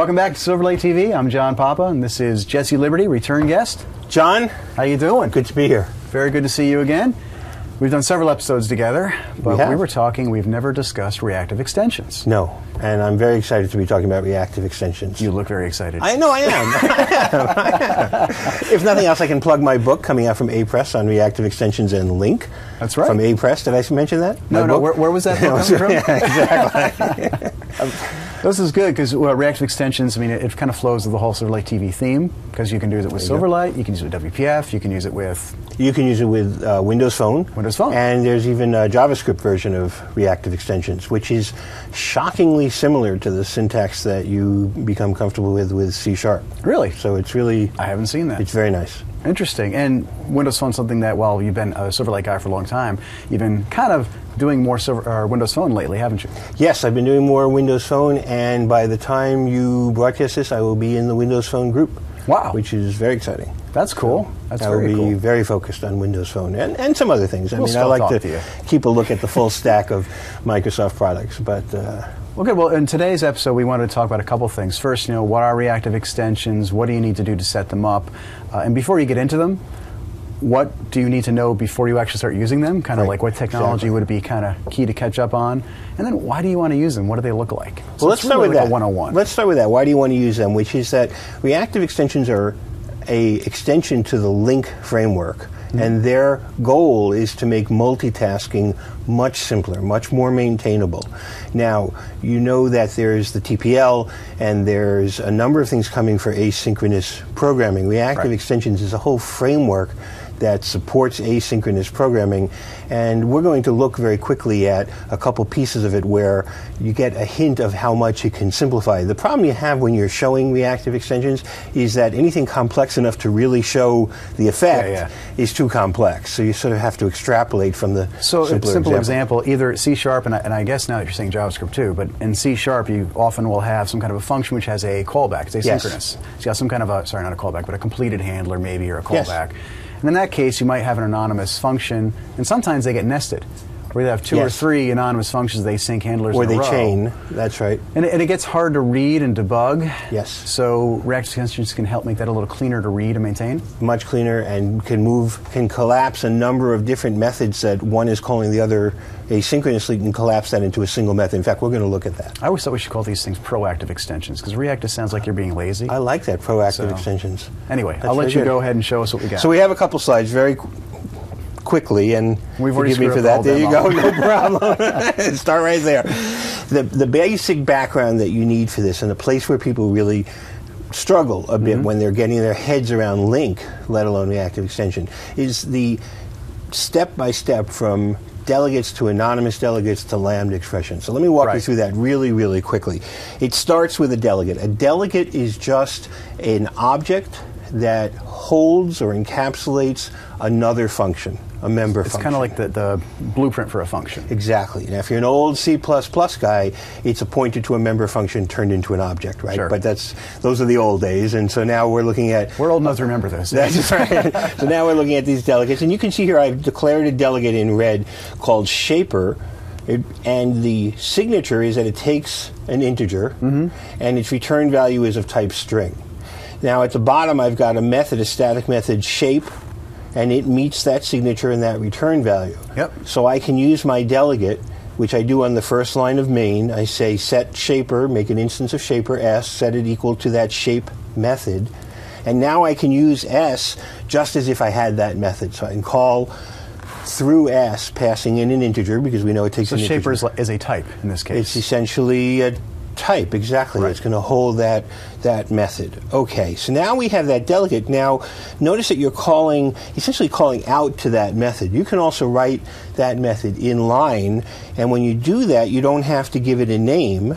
Welcome back to Silverlight TV. I'm John Papa, and this is Jesse Liberty, return guest. John, How you doing? good to be here. Very good to see you again. We've done several episodes together, but have. we were talking. We've never discussed reactive extensions. No, and I'm very excited to be talking about reactive extensions. You look very excited. I know I am. I am. If nothing else, I can plug my book coming out from Apress on reactive extensions and LINQ. That's right. From Apress. Did I mention that? no, My no. Where, where was that book coming from? exactly. This is good because well, reactive extensions. I mean, it, it kind of flows with the whole Silverlight TV theme because you can use it with There you go. Silverlight, you can use it with WPF, you can use it with You can use it with uh, Windows Phone. Windows Phone. And there's even a JavaScript version of reactive extensions, which is shockingly similar to the syntax that you become comfortable with with C Sharp. really. So it's really, I haven't seen that. it's very nice. Interesting. And Windows Phone, something that, while you've been a Silverlight guy for a long time, you've been kind of doing more Silver, or Windows Phone lately, haven't you? Yes, I've been doing more Windows Phone, and by the time you broadcast this, I will be in the Windows Phone group. Wow. Which is very exciting. That's cool. That's I will be cool. very focused on Windows Phone and, and some other things. I We'll mean, I like to, to keep a look at the full stack of Microsoft products, but uh, Okay, well, in today's episode, we wanted to talk about a couple things. First, you know, what are reactive extensions? What do you need to do to set them up? Uh, and before you get into them, what do you need to know before you actually start using them? Kind of Right, like what technology exactly. would be kind of key to catch up on? And then why do you want to use them? What do they look like? So well, let's it's start really with like that. 101. Let's start with that. Why do you want to use them? Which is that reactive extensions are a extension to the LINQ framework, mm-hmm. and their goal is to make multitasking much simpler, much more maintainable. Now, you know that there's the TPL, and there's a number of things coming for asynchronous programming. Reactive Right. extensions is a whole framework that supports asynchronous programming. And we're going to look very quickly at a couple pieces of it where you get a hint of how much it can simplify. The problem you have when you're showing reactive extensions is that anything complex enough to really show the effect Yeah, yeah. is too complex. So you sort of have to extrapolate from the So, simple example. example, either C sharp, and I, and I guess now that you're saying JavaScript too, but in C sharp, you often will have some kind of a function which has a callback. It's Yes. asynchronous. So you have some kind of a, sorry, not a callback, but a completed handler maybe, or a Yes. And in that case, you might have an anonymous function, and sometimes they get nested. Where you have two or three anonymous functions, they sync handlers Or they chain. That's right. And it, and it gets hard to read and debug. Yes. So reactive extensions can help make that a little cleaner to read and maintain. much cleaner and can move can collapse a number of different methods that one is calling the other asynchronously and collapse that into a single method. In fact, we're going to look at that. I always thought we should call these things proactive extensions because reactive sounds like you're being lazy. I like that proactive So- extensions. Anyway, That's I'll let you good. go ahead and show us what we got. So we have a couple slides very quickly, and We've forgive me for that. There you go, no problem. Start right there. The the basic background that you need for this, and the place where people really struggle a Mm-hmm. bit when they're getting their heads around LINQ, let alone reactive extension, is the step by step from delegates to anonymous delegates to lambda expressions. So let me walk you through that really, really quickly. It starts with a delegate. A delegate is just an object that holds or encapsulates another function, a member function. it's function. kind of like the, the blueprint for a function. Exactly. Now, if you're an old C++ guy, it's a pointer to a member function turned into an object, right? Sure. But that's those are the old days, and so now we're looking at We're old enough to remember this. that's right. so now we're looking at these delegates, and you can see here I've declared a delegate in red called Shaper, it, and the signature is that it takes an integer, mm-hmm. and its return value is of type string. Now at the bottom, I've got a method, a static method shape, and it meets that signature and that return value. Yep. So I can use my delegate, which I do on the first line of main. I say set shaper, make an instance of shaper s, set it equal to that shape method. And now I can use s just as if I had that method. So I can call through s, passing in an integer because we know it takes So an shaper integer. is, li- is a type in this case. It's essentially a type, exactly. Right. It's going to hold that that method. Okay, so now we have that delegate. Now, notice that you're calling, essentially calling out to that method. You can also write that method in line, and when you do that, you don't have to give it a name,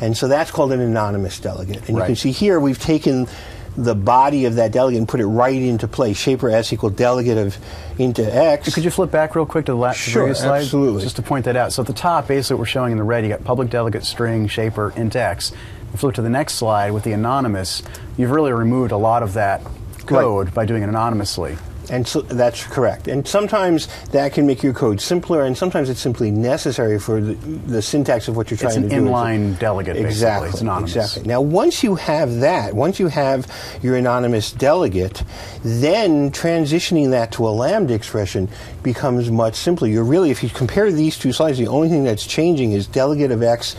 and so that's called an anonymous delegate. And you can see here we've taken the body of that delegate and put it right into place. Shaper s equal delegate of into x. Could you flip back real quick to the last Sure, previous slide? absolutely. Just to point that out. So at the top, basically, what we're showing in the red, you got public delegate string shaper int x. You flip to the next slide with the anonymous. You've really removed a lot of that code by doing it anonymously. And so that's correct. And sometimes that can make your code simpler, and sometimes it's simply necessary for the, the syntax of what you're trying to do. It's an inline delegate, basically. Exactly. It's anonymous. Exactly. Now, once you have that, once you have your anonymous delegate, then transitioning that to a lambda expression becomes much simpler. You're really, if you compare these two slides, the only thing that's changing is delegate of x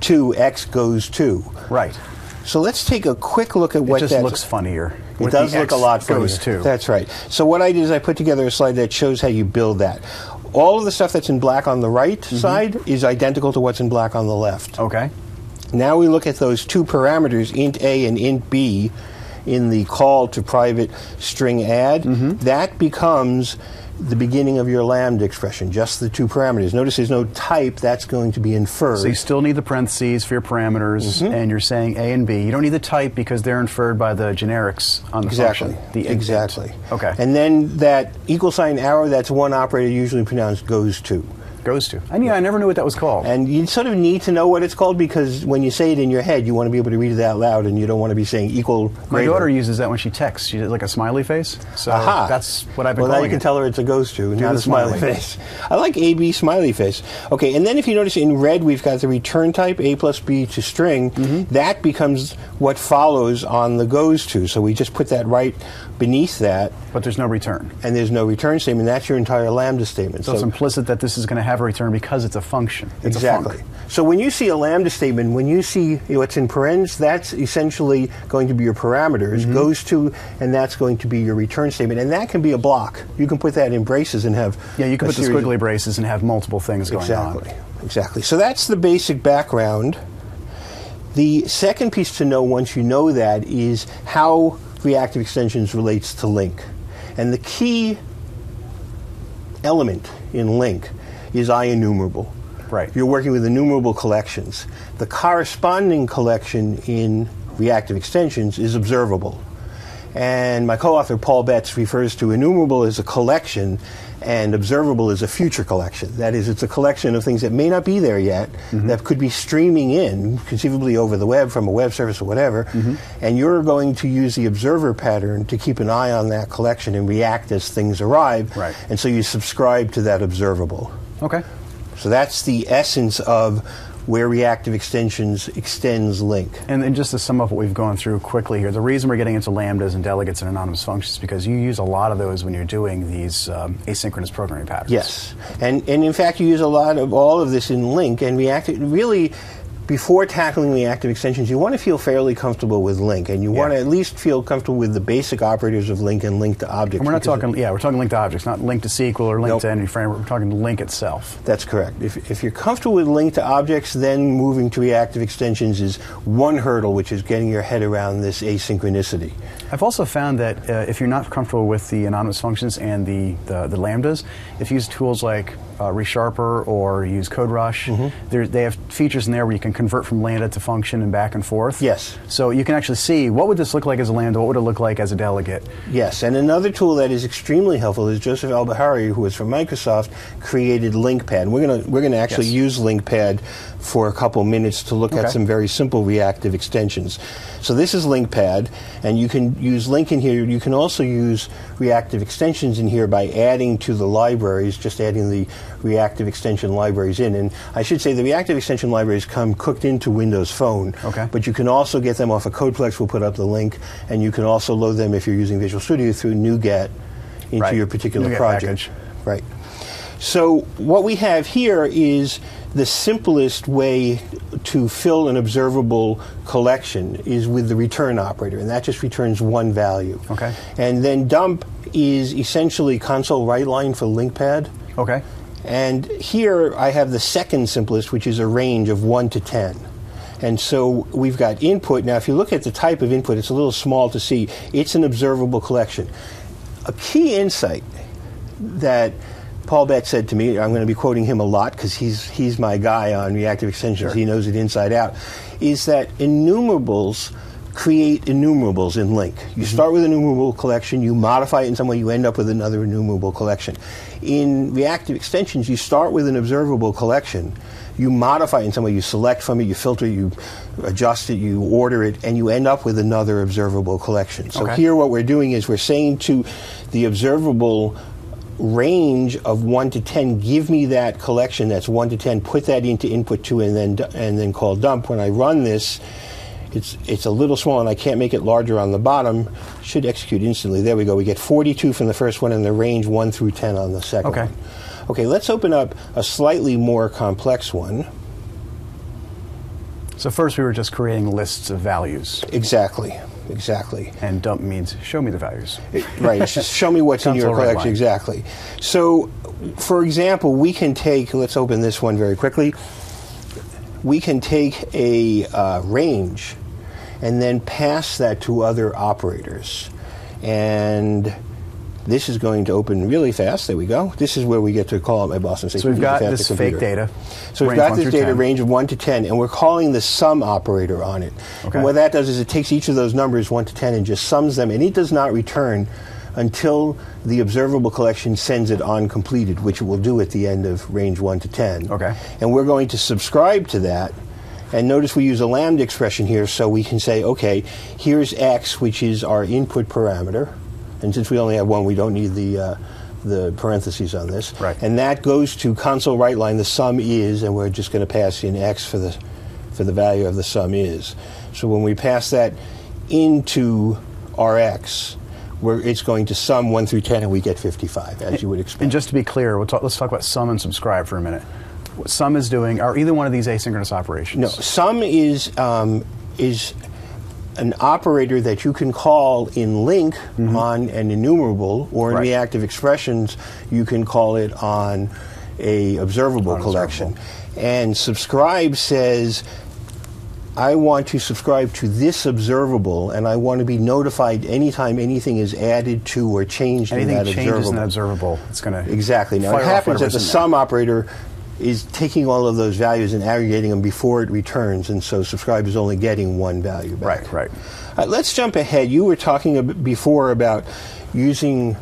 to x goes to. Right. So let's take a quick look at It what just that looks funnier. it does look a X lot funnier. goes to. That's right. So what I did is I put together a slide that shows how you build that. All of the stuff that's in black on the right Mm-hmm. side is identical to what's in black on the left. Okay. Now we look at those two parameters, int a and int b, in the call to private string add. Mm-hmm. That becomes the beginning of your lambda expression, just the two parameters. Notice there's no type, that's going to be inferred. So you still need the parentheses for your parameters, Mm-hmm. and you're saying A and B. You don't need the type because they're inferred by the generics on the Exactly. function. The exactly. Okay. And then that equal sign arrow, that's one operator usually pronounced goes to. Goes to. And yeah, I never knew what that was called. And you sort of need to know what it's called because when you say it in your head, you want to be able to read it out loud, and you don't want to be saying equal. My greater. daughter uses that when she texts. She does like a smiley face. So Aha. that's what I've been well, now you can it. tell her it's a goes to, not a smiley, smiley. face. I like AB smiley face. Okay, and then if you notice in red, we've got the return type A plus B to string. Mm-hmm. That becomes what follows on the goes to. So we just put that right beneath that, But there's no return. and there's no return statement. That's your entire lambda statement. So, it's implicit that this is going to have a return because it's a function. It's exactly. A. So when you see a lambda statement, when you see what's in parens, that's essentially going to be your parameters, Mm-hmm. goes to, and that's going to be your return statement. And that can be a block. You can put that in braces and have Yeah, you can put the series of- squiggly braces and have multiple things going Exactly. on. Exactly. So that's the basic background. The second piece to know once you know that is how reactive extensions relates to LINQ. And the key element in LINQ is IEnumerable. Right. You're working with enumerable collections. The corresponding collection in reactive extensions is observable. And my co-author Paul Betts refers to enumerable as a collection and observable is a future collection. That is, it's a collection of things that may not be there yet, mm-hmm. that could be streaming in, conceivably over the web from a web service or whatever, mm-hmm. and you're going to use the observer pattern to keep an eye on that collection and react as things arrive. Right. And so you subscribe to that observable. Okay. So that's the essence of where reactive extensions extends LINQ. And then just to sum up what we've gone through quickly here, the reason we're getting into lambdas and delegates and anonymous functions is because you use a lot of those when you're doing these um, asynchronous programming patterns. Yes, and and in fact, you use a lot of all of this in LINQ and reactive. Really, before tackling reactive extensions, you want to feel fairly comfortable with LINQ, and you Yeah. want to at least feel comfortable with the basic operators of LINQ and LINQ to objects. And we're not talking, yeah, we're talking LINQ to objects, not LINQ to SQL or LINQ Nope. to any framework. We're talking LINQ itself. That's correct. If, if you're comfortable with LINQ to objects, then moving to reactive extensions is one hurdle, which is getting your head around this asynchronicity. I've also found that uh, if you're not comfortable with the anonymous functions and the, the, the lambdas, if you use tools like uh, ReSharper or use CodeRush, Mm-hmm. they have features in there where you can convert from lambda to function and back and forth. Yes. So you can actually see what would this look like as a lambda, what would it look like as a delegate. Yes, and another tool that is extremely helpful is Joseph Albahari, who is from Microsoft, created LINQPad. We're going to we're going to actually Yes. use LINQPad for a couple minutes to look Okay. at some very simple reactive extensions. So this is LINQPad, and you can use LINQ in here. You can also use reactive extensions in here by adding to the libraries, just adding the reactive extension libraries in. And I should say the reactive extension libraries come cooked into Windows Phone. Okay. But you can also get them off of Codeplex. We'll put up the link, and you can also load them if you're using Visual Studio through NuGet into Right. your particular NuGet project. package. Right. So what we have here is the simplest way to fill an observable collection is with the return operator, and that just returns one value. Okay. And then dump is essentially console write line for LINQPad. Okay. And here I have the second simplest, which is a range of 1 to 10. And so we've got input. Now, if you look at the type of input, it's a little small to see. It's an observable collection. A key insight that Paul Betts said to me, I'm going to be quoting him a lot because he's, he's my guy on reactive extensions, Sure. he knows it inside out, is that enumerables create enumerables in LINQ. You mm-hmm. start with an enumerable collection, you modify it in some way, you end up with another enumerable collection. In reactive extensions, you start with an observable collection, you modify it in some way. You select from it, you filter you adjust it, you order it, and you end up with another observable collection. So Okay. here, what we're doing is we're saying to the observable range of 1 to 10 give me that collection that's 1 to 10 put that into input 2 and then and then call dump. When i run this it's it's a little small and i can't make it larger on the bottom should execute instantly. There we go. We get 42 from the first one and the range 1 through 10 on the second Okay. one. Okay let's open up a slightly more complex one. So first we were just creating lists of values, exactly exactly and dump means show me the values. right. It's just show me what's in your collection exactly. So, for example, we can take. Let's open this one very quickly. We can take a uh, range, and then pass that to other operators, and. This is going to open really fast. There we go. This is where we get to call up my boss and say, So we've got this fake data. So we've got this data 10. range of 1 to 10, and we're calling the sum operator on it. Okay. And what that does is it takes each of those numbers, 1 to 10, and just sums them, and it does not return until the observable collection sends it on completed, which it will do at the end of range 1 to 10. Okay. And we're going to subscribe to that. And notice we use a lambda expression here, so we can say, okay, here's x, which is our input parameter. And since we only have one, we don't need the, uh, the parentheses on this. Right. And that goes to console write line, the sum is, and we're just going to pass in x for the, for the value of the sum is. So when we pass that into Rx, where it's going to sum 1 through 10, and we get 55, as you would expect. And just to be clear, we'll talk, let's talk about sum and subscribe for a minute. What sum is doing are either one of these asynchronous operations. No, sum is um, is an operator that you can call in LINQ on an enumerable, or in Mm-hmm. Right. reactive expressions, you can call it on a observable On collection. And subscribe says. I want to subscribe to this observable, and I want to be notified anytime anything is added to or changed Anything in that changes observable. in that observable, it's going to Exactly. Now it happens that the sum operator is taking all of those values and aggregating them before it returns, and so subscribe is only getting one value back. Right, right. Uh, let's jump ahead. You were talking a before about using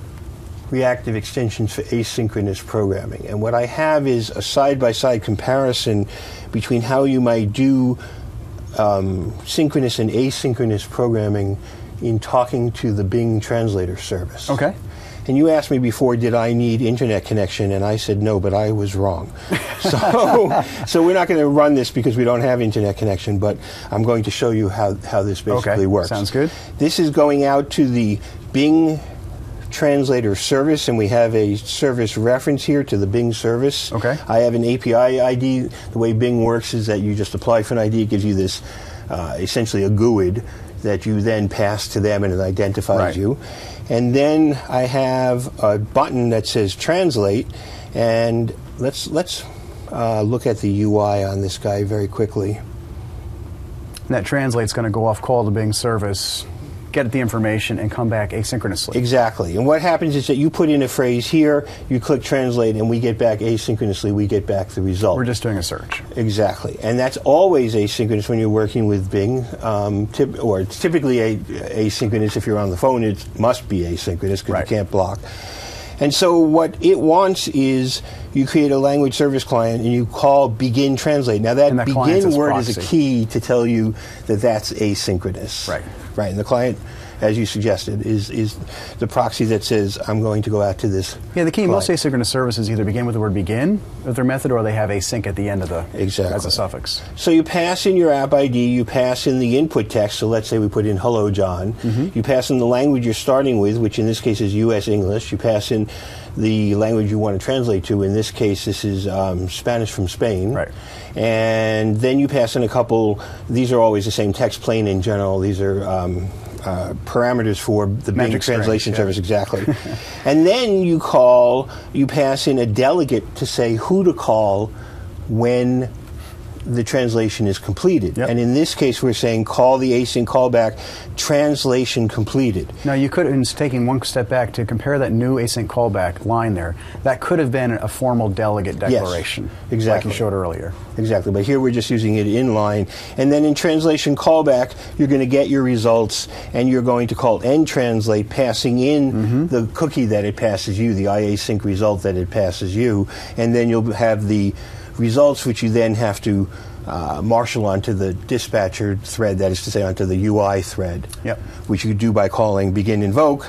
reactive extensions for asynchronous programming, and what I have is a side-by-side comparison between how you might do um, synchronous and asynchronous programming in talking to the Bing translator service. Okay. And you asked me before, did I need internet connection? And I said no, but I was wrong. so, so we're not going to run this because we don't have internet connection, but I'm going to show you how, how this basically Okay, works. sounds good. This is going out to the Bing translator service, and we have a service reference here to the Bing service. Okay. I have an API ID. The way Bing works is that you just apply for an ID. It gives you this uh, essentially a GUID that you then pass to them and it identifies Right. you. And then I have a button that says translate, and let's let's uh, look at the UI on this guy very quickly. And that translate's going to go off call to Bing service, get the information, and come back asynchronously. Exactly. And what happens is that you put in a phrase here, you click translate, and we get back asynchronously. We get back the result. We're just doing a search. Exactly, and that's always asynchronous when you're working with Bing, um, tip, or it's typically a, asynchronous if you're on the phone. It must be asynchronous because Right. you can't block. And so what it wants is you create a language service client and you call begin translate. Now that, that begin word is a key to tell you that that's asynchronous. Right. Right. And the client, as you suggested, is is the proxy that says I'm going to go out to this. Yeah, the key in most asynchronous services either begin with the word begin of their method or they have async at the end of the Exactly. as a suffix. So you pass in your app ID, you pass in the input text. So let's say we put in "Hello, John." Mm-hmm. You pass in the language you're starting with, which in this case is U.S. English. You pass in the language you want to translate to. In this case, this is um, Spanish from Spain. Right. And then you pass in a couple. These are always the same text plain in general. These are. Um, uh, parameters for the Magic translation yeah. service exactly, and then you call, you pass in a delegate to say who to call when the translation is completed. Yep. And in this case, we're saying call the async callback, translation completed. Now, you could, in taking one step back to compare that new async callback line there, that could have been a formal delegate declaration. Like exactly. you showed earlier. Exactly, but here we're just using it in line. And then in translation callback, you're going to get your results and you're going to call end translate, passing in Mm-hmm. the cookie that it passes you, the iasync result that it passes you, and then you'll have the results which you then have to uh, marshal onto the dispatcher thread, that is to say, onto the UI thread, Yep. which you do by calling begin invoke.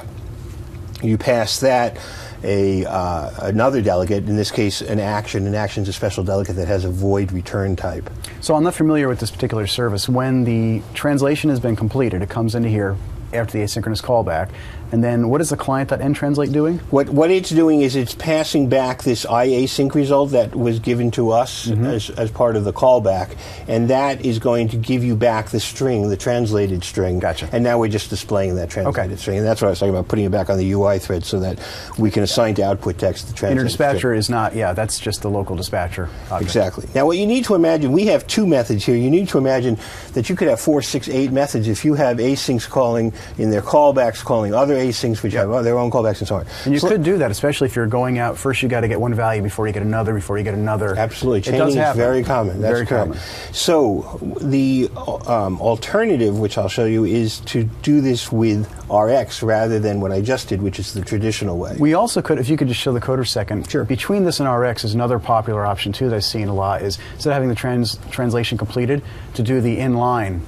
You pass that a uh, another delegate, in this case, an action. An action is a special delegate that has a void return type. So I'm not familiar with this particular service. When the translation has been completed, it comes into here after the asynchronous callback. And then what is the client.entranslate doing? What what it's doing is it's passing back this iasync result that was given to us Mm-hmm. as, as part of the callback, and that is going to give you back the string, the translated string. Gotcha. And now we're just displaying that translated string, and that's what I was talking about, putting it back on the UI thread so that we can assign to output text the translated Inner dispatcher string. is not, yeah, that's just the local dispatcher. object. Exactly. Now, what you need to imagine, we have two methods here. You need to imagine that you could have four, six, eight methods if you have asyncs calling in their callbacks, calling other asyncs, which have their own callbacks and so on. And you So- could do that, especially if you're going out. First, you got to get one value before you get another, before you get another. Absolutely, it chaining does is happen. very common. That's very correct. common. So the um, alternative, which I'll show you, is to do this with RX rather than what I just did, which is the traditional way. We also could, if you could just show the code a second. Sure. Between this and RX is another popular option too that I've seen a lot. Is instead of having the trans, translation completed, to do the inline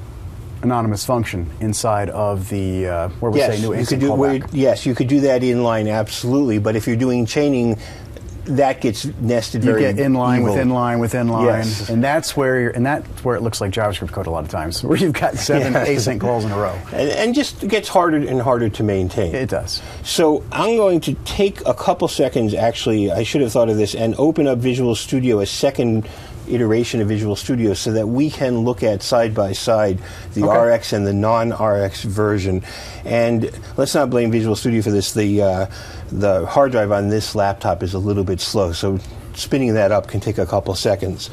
anonymous function inside of the uh, where we yes, say new you async could do callback. yes, you could do that inline absolutely, but if you're doing chaining, that gets nested You very get inline with evil. inline with inline, Yes. and that's where you're, and that's where it looks like JavaScript code a lot of times, where you've got seven Yeah. async calls in a row. and, and just gets harder and harder to maintain. It does. So I'm going to take a couple seconds, actually, I should have thought of this, and open up Visual Studio, a second iteration of Visual Studio, so that we can look at side by side the Okay. RX and the non RX version. And let's not blame Visual Studio for this. The, uh, the hard drive on this laptop is a little bit slow, so spinning that up can take a couple seconds.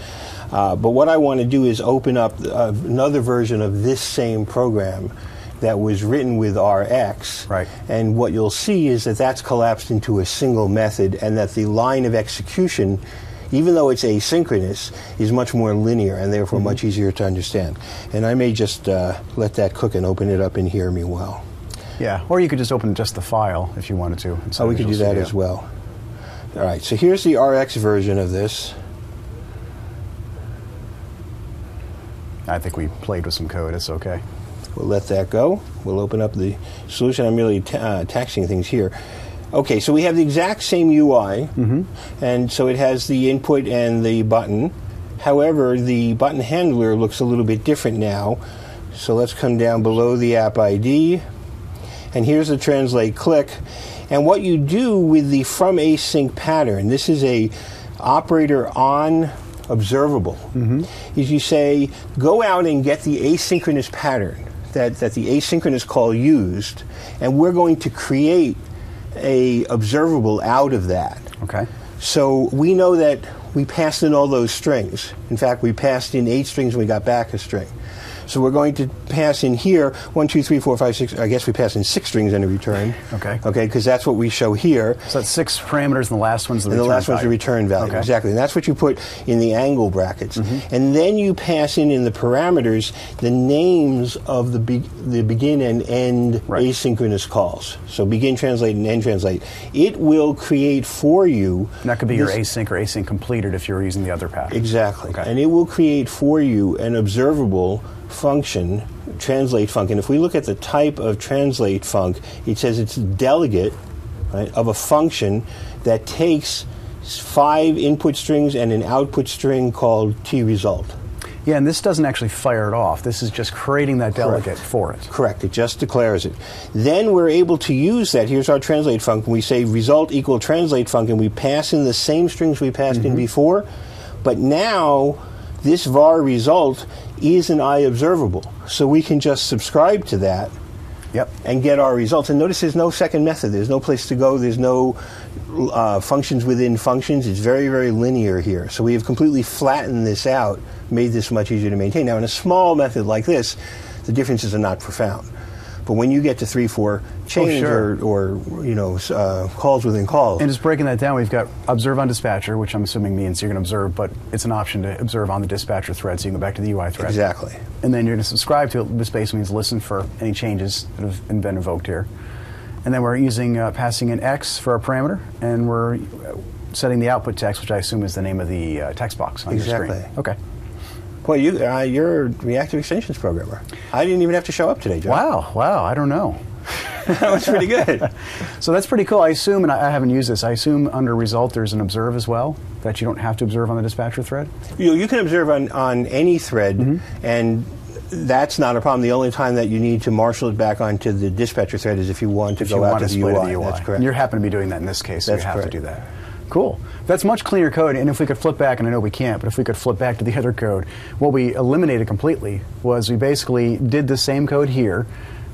Uh, but what I want to do is open up uh, another version of this same program that was written with RX. Right. And what you'll see is that that's collapsed into a single method, and that the line of execution, even though it's asynchronous, is much more linear and therefore Mm-hmm. much easier to understand. And I may just uh, let that cook and open it up and hear me well. Yeah, or you could just open just the file if you wanted to. Oh, we could do that Studio. as well. All right, so here's the RX version of this. I think we played with some code. It's okay. We'll let that go. We'll open up the solution. I'm really ta- uh, taxing things here. Okay, so we have the exact same UI, mm-hmm. and so it has the input and the button. However, the button handler looks a little bit different now. So let's come down below the app ID, and here's the translate click. And what you do with the from async pattern, this is a operator on observable, mm-hmm. is you say go out and get the asynchronous pattern that, that the asynchronous call used, and we're going to create a observable out of that. Okay. So we know that we passed in all those strings. In fact, we passed in eight strings and we got back a string. So we're going to pass in here one, two, three, four, five, six. I guess we pass in six strings in a return. Okay. Okay, because that's what we show here. So that's six parameters, and the last one's the And the last one's the return value. Okay. Exactly. And that's what you put in the angle brackets. Mm-hmm. And then you pass in in the parameters the names of the, be- the begin and end Right. asynchronous calls. So begin translate and end translate. It will create for you. And that could be your async or async completed if you're using the other pattern. Exactly. Okay. And it will create for you an observable function, translate func. And if we look at the type of translate func, it says it's a delegate right, of a function that takes five input strings and an output string called t result. Yeah, and this doesn't actually fire it off. This is just creating that delegate for it. Correct. It just declares it. Then we're able to use that. Here's our translate function. We say result equal translate function. We pass in the same strings we passed in mm-hmm. before, but now this var result is an I observable. So we can just subscribe to that Yep. and get our results. And notice there's no second method. There's no place to go. There's no uh, functions within functions. It's very, very linear here. So we have completely flattened this out, made this much easier to maintain. Now, in a small method like this, the differences are not profound. But when you get to three, four chains sure. or, or you know uh, calls within calls, And just breaking that down, we've got observe on dispatcher, which I'm assuming means you're going to observe, but it's an option to observe on the dispatcher thread, so you can go back to the UI thread. exactly. And then you're going to subscribe to it. This basically means listen for any changes that have been- invoked here. And then we're using uh, passing in x for our parameter, and we're setting the output text, which I assume is the name of the uh, text box on your Exactly. screen. Okay. Well, you, uh, you're a reactive extensions programmer. I didn't even have to show up today, John. Wow, wow, I don't know. that was pretty good. So that's pretty cool. I assume, and I haven't used this, I assume under result there's an observe as well, that you don't have to observe on the dispatcher thread? you, you can observe on, on any thread, Mm-hmm. and that's not a problem. The only time that you need to marshal it back onto the dispatcher thread is if you want to If go out want to to the UI. the UI. That's correct. And you happen to be doing that in this case, so That's you have correct. to do that. Cool. That's much cleaner code, and if we could flip back, and I know we can't, but if we could flip back to the other code, what we eliminated completely was we basically did the same code here,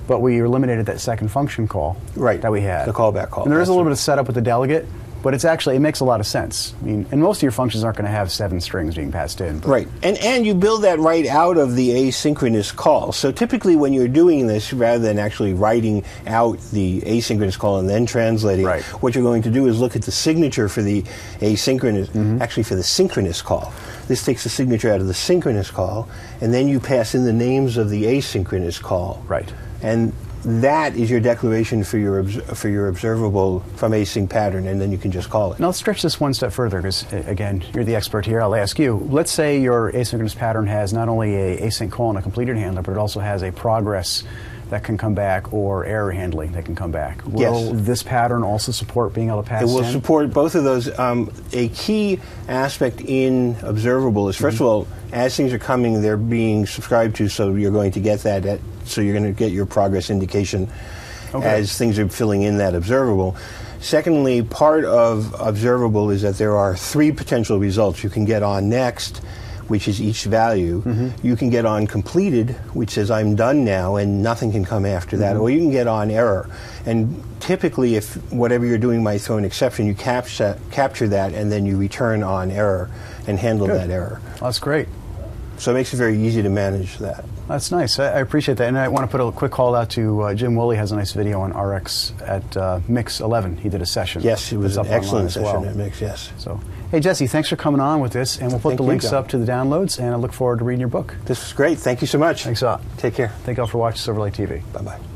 but we eliminated that second function call Right, that we had. the callback call, And there is a little right. bit of setup with the delegate, but it's actually, it makes a lot of sense. I mean, and most of your functions aren't going to have seven strings being passed in. But Right, and and you build that right out of the asynchronous call. So typically, when you're doing this, rather than actually writing out the asynchronous call and then translating, Right. what you're going to do is look at the signature for the asynchronous, Mm-hmm. actually for the synchronous call. This takes the signature out of the synchronous call, and then you pass in the names of the asynchronous call. Right. and that is your declaration for your for your observable from async pattern, and then you can just call it. Now let's stretch this one step further because, again, you're the expert here. I'll ask you. Let's say your asynchronous pattern has not only a async call and a completed handler, but it also has a progress that can come back or error handling that can come back. Will Yes. this pattern also support being able to pass It will in? support both of those. Um, a key aspect in observable is 1st Mm-hmm. of all, as things are coming, they're being subscribed to, so you're going to get that. At, so you're going to get your progress indication Okay. as things are filling in that observable. Secondly, part of observable is that there are three potential results you can get on next. Which is each value. Mm-hmm. You can get on completed, which says I'm done now and nothing can come after Mm-hmm. that, or you can get on error. And typically, if whatever you're doing might throw an exception, you capture, capture that and then you return on error and handle Good. that error. That's great. So it makes it very easy to manage that. That's nice. I, I appreciate that. And I want to put a quick call out to uh, Jim Wooley has a nice video on RX at uh, Mix 11. He did a session. Yes, it was an excellent session well. at Mix, yes. So, hey, Jesse, thanks for coming on with this. And we'll put Thank the you, links John. up to the downloads, and I look forward to reading your book. This is great. Thank you so much. Thanks a lot. Take care. Thank you all for watching Silverlight TV. Bye bye.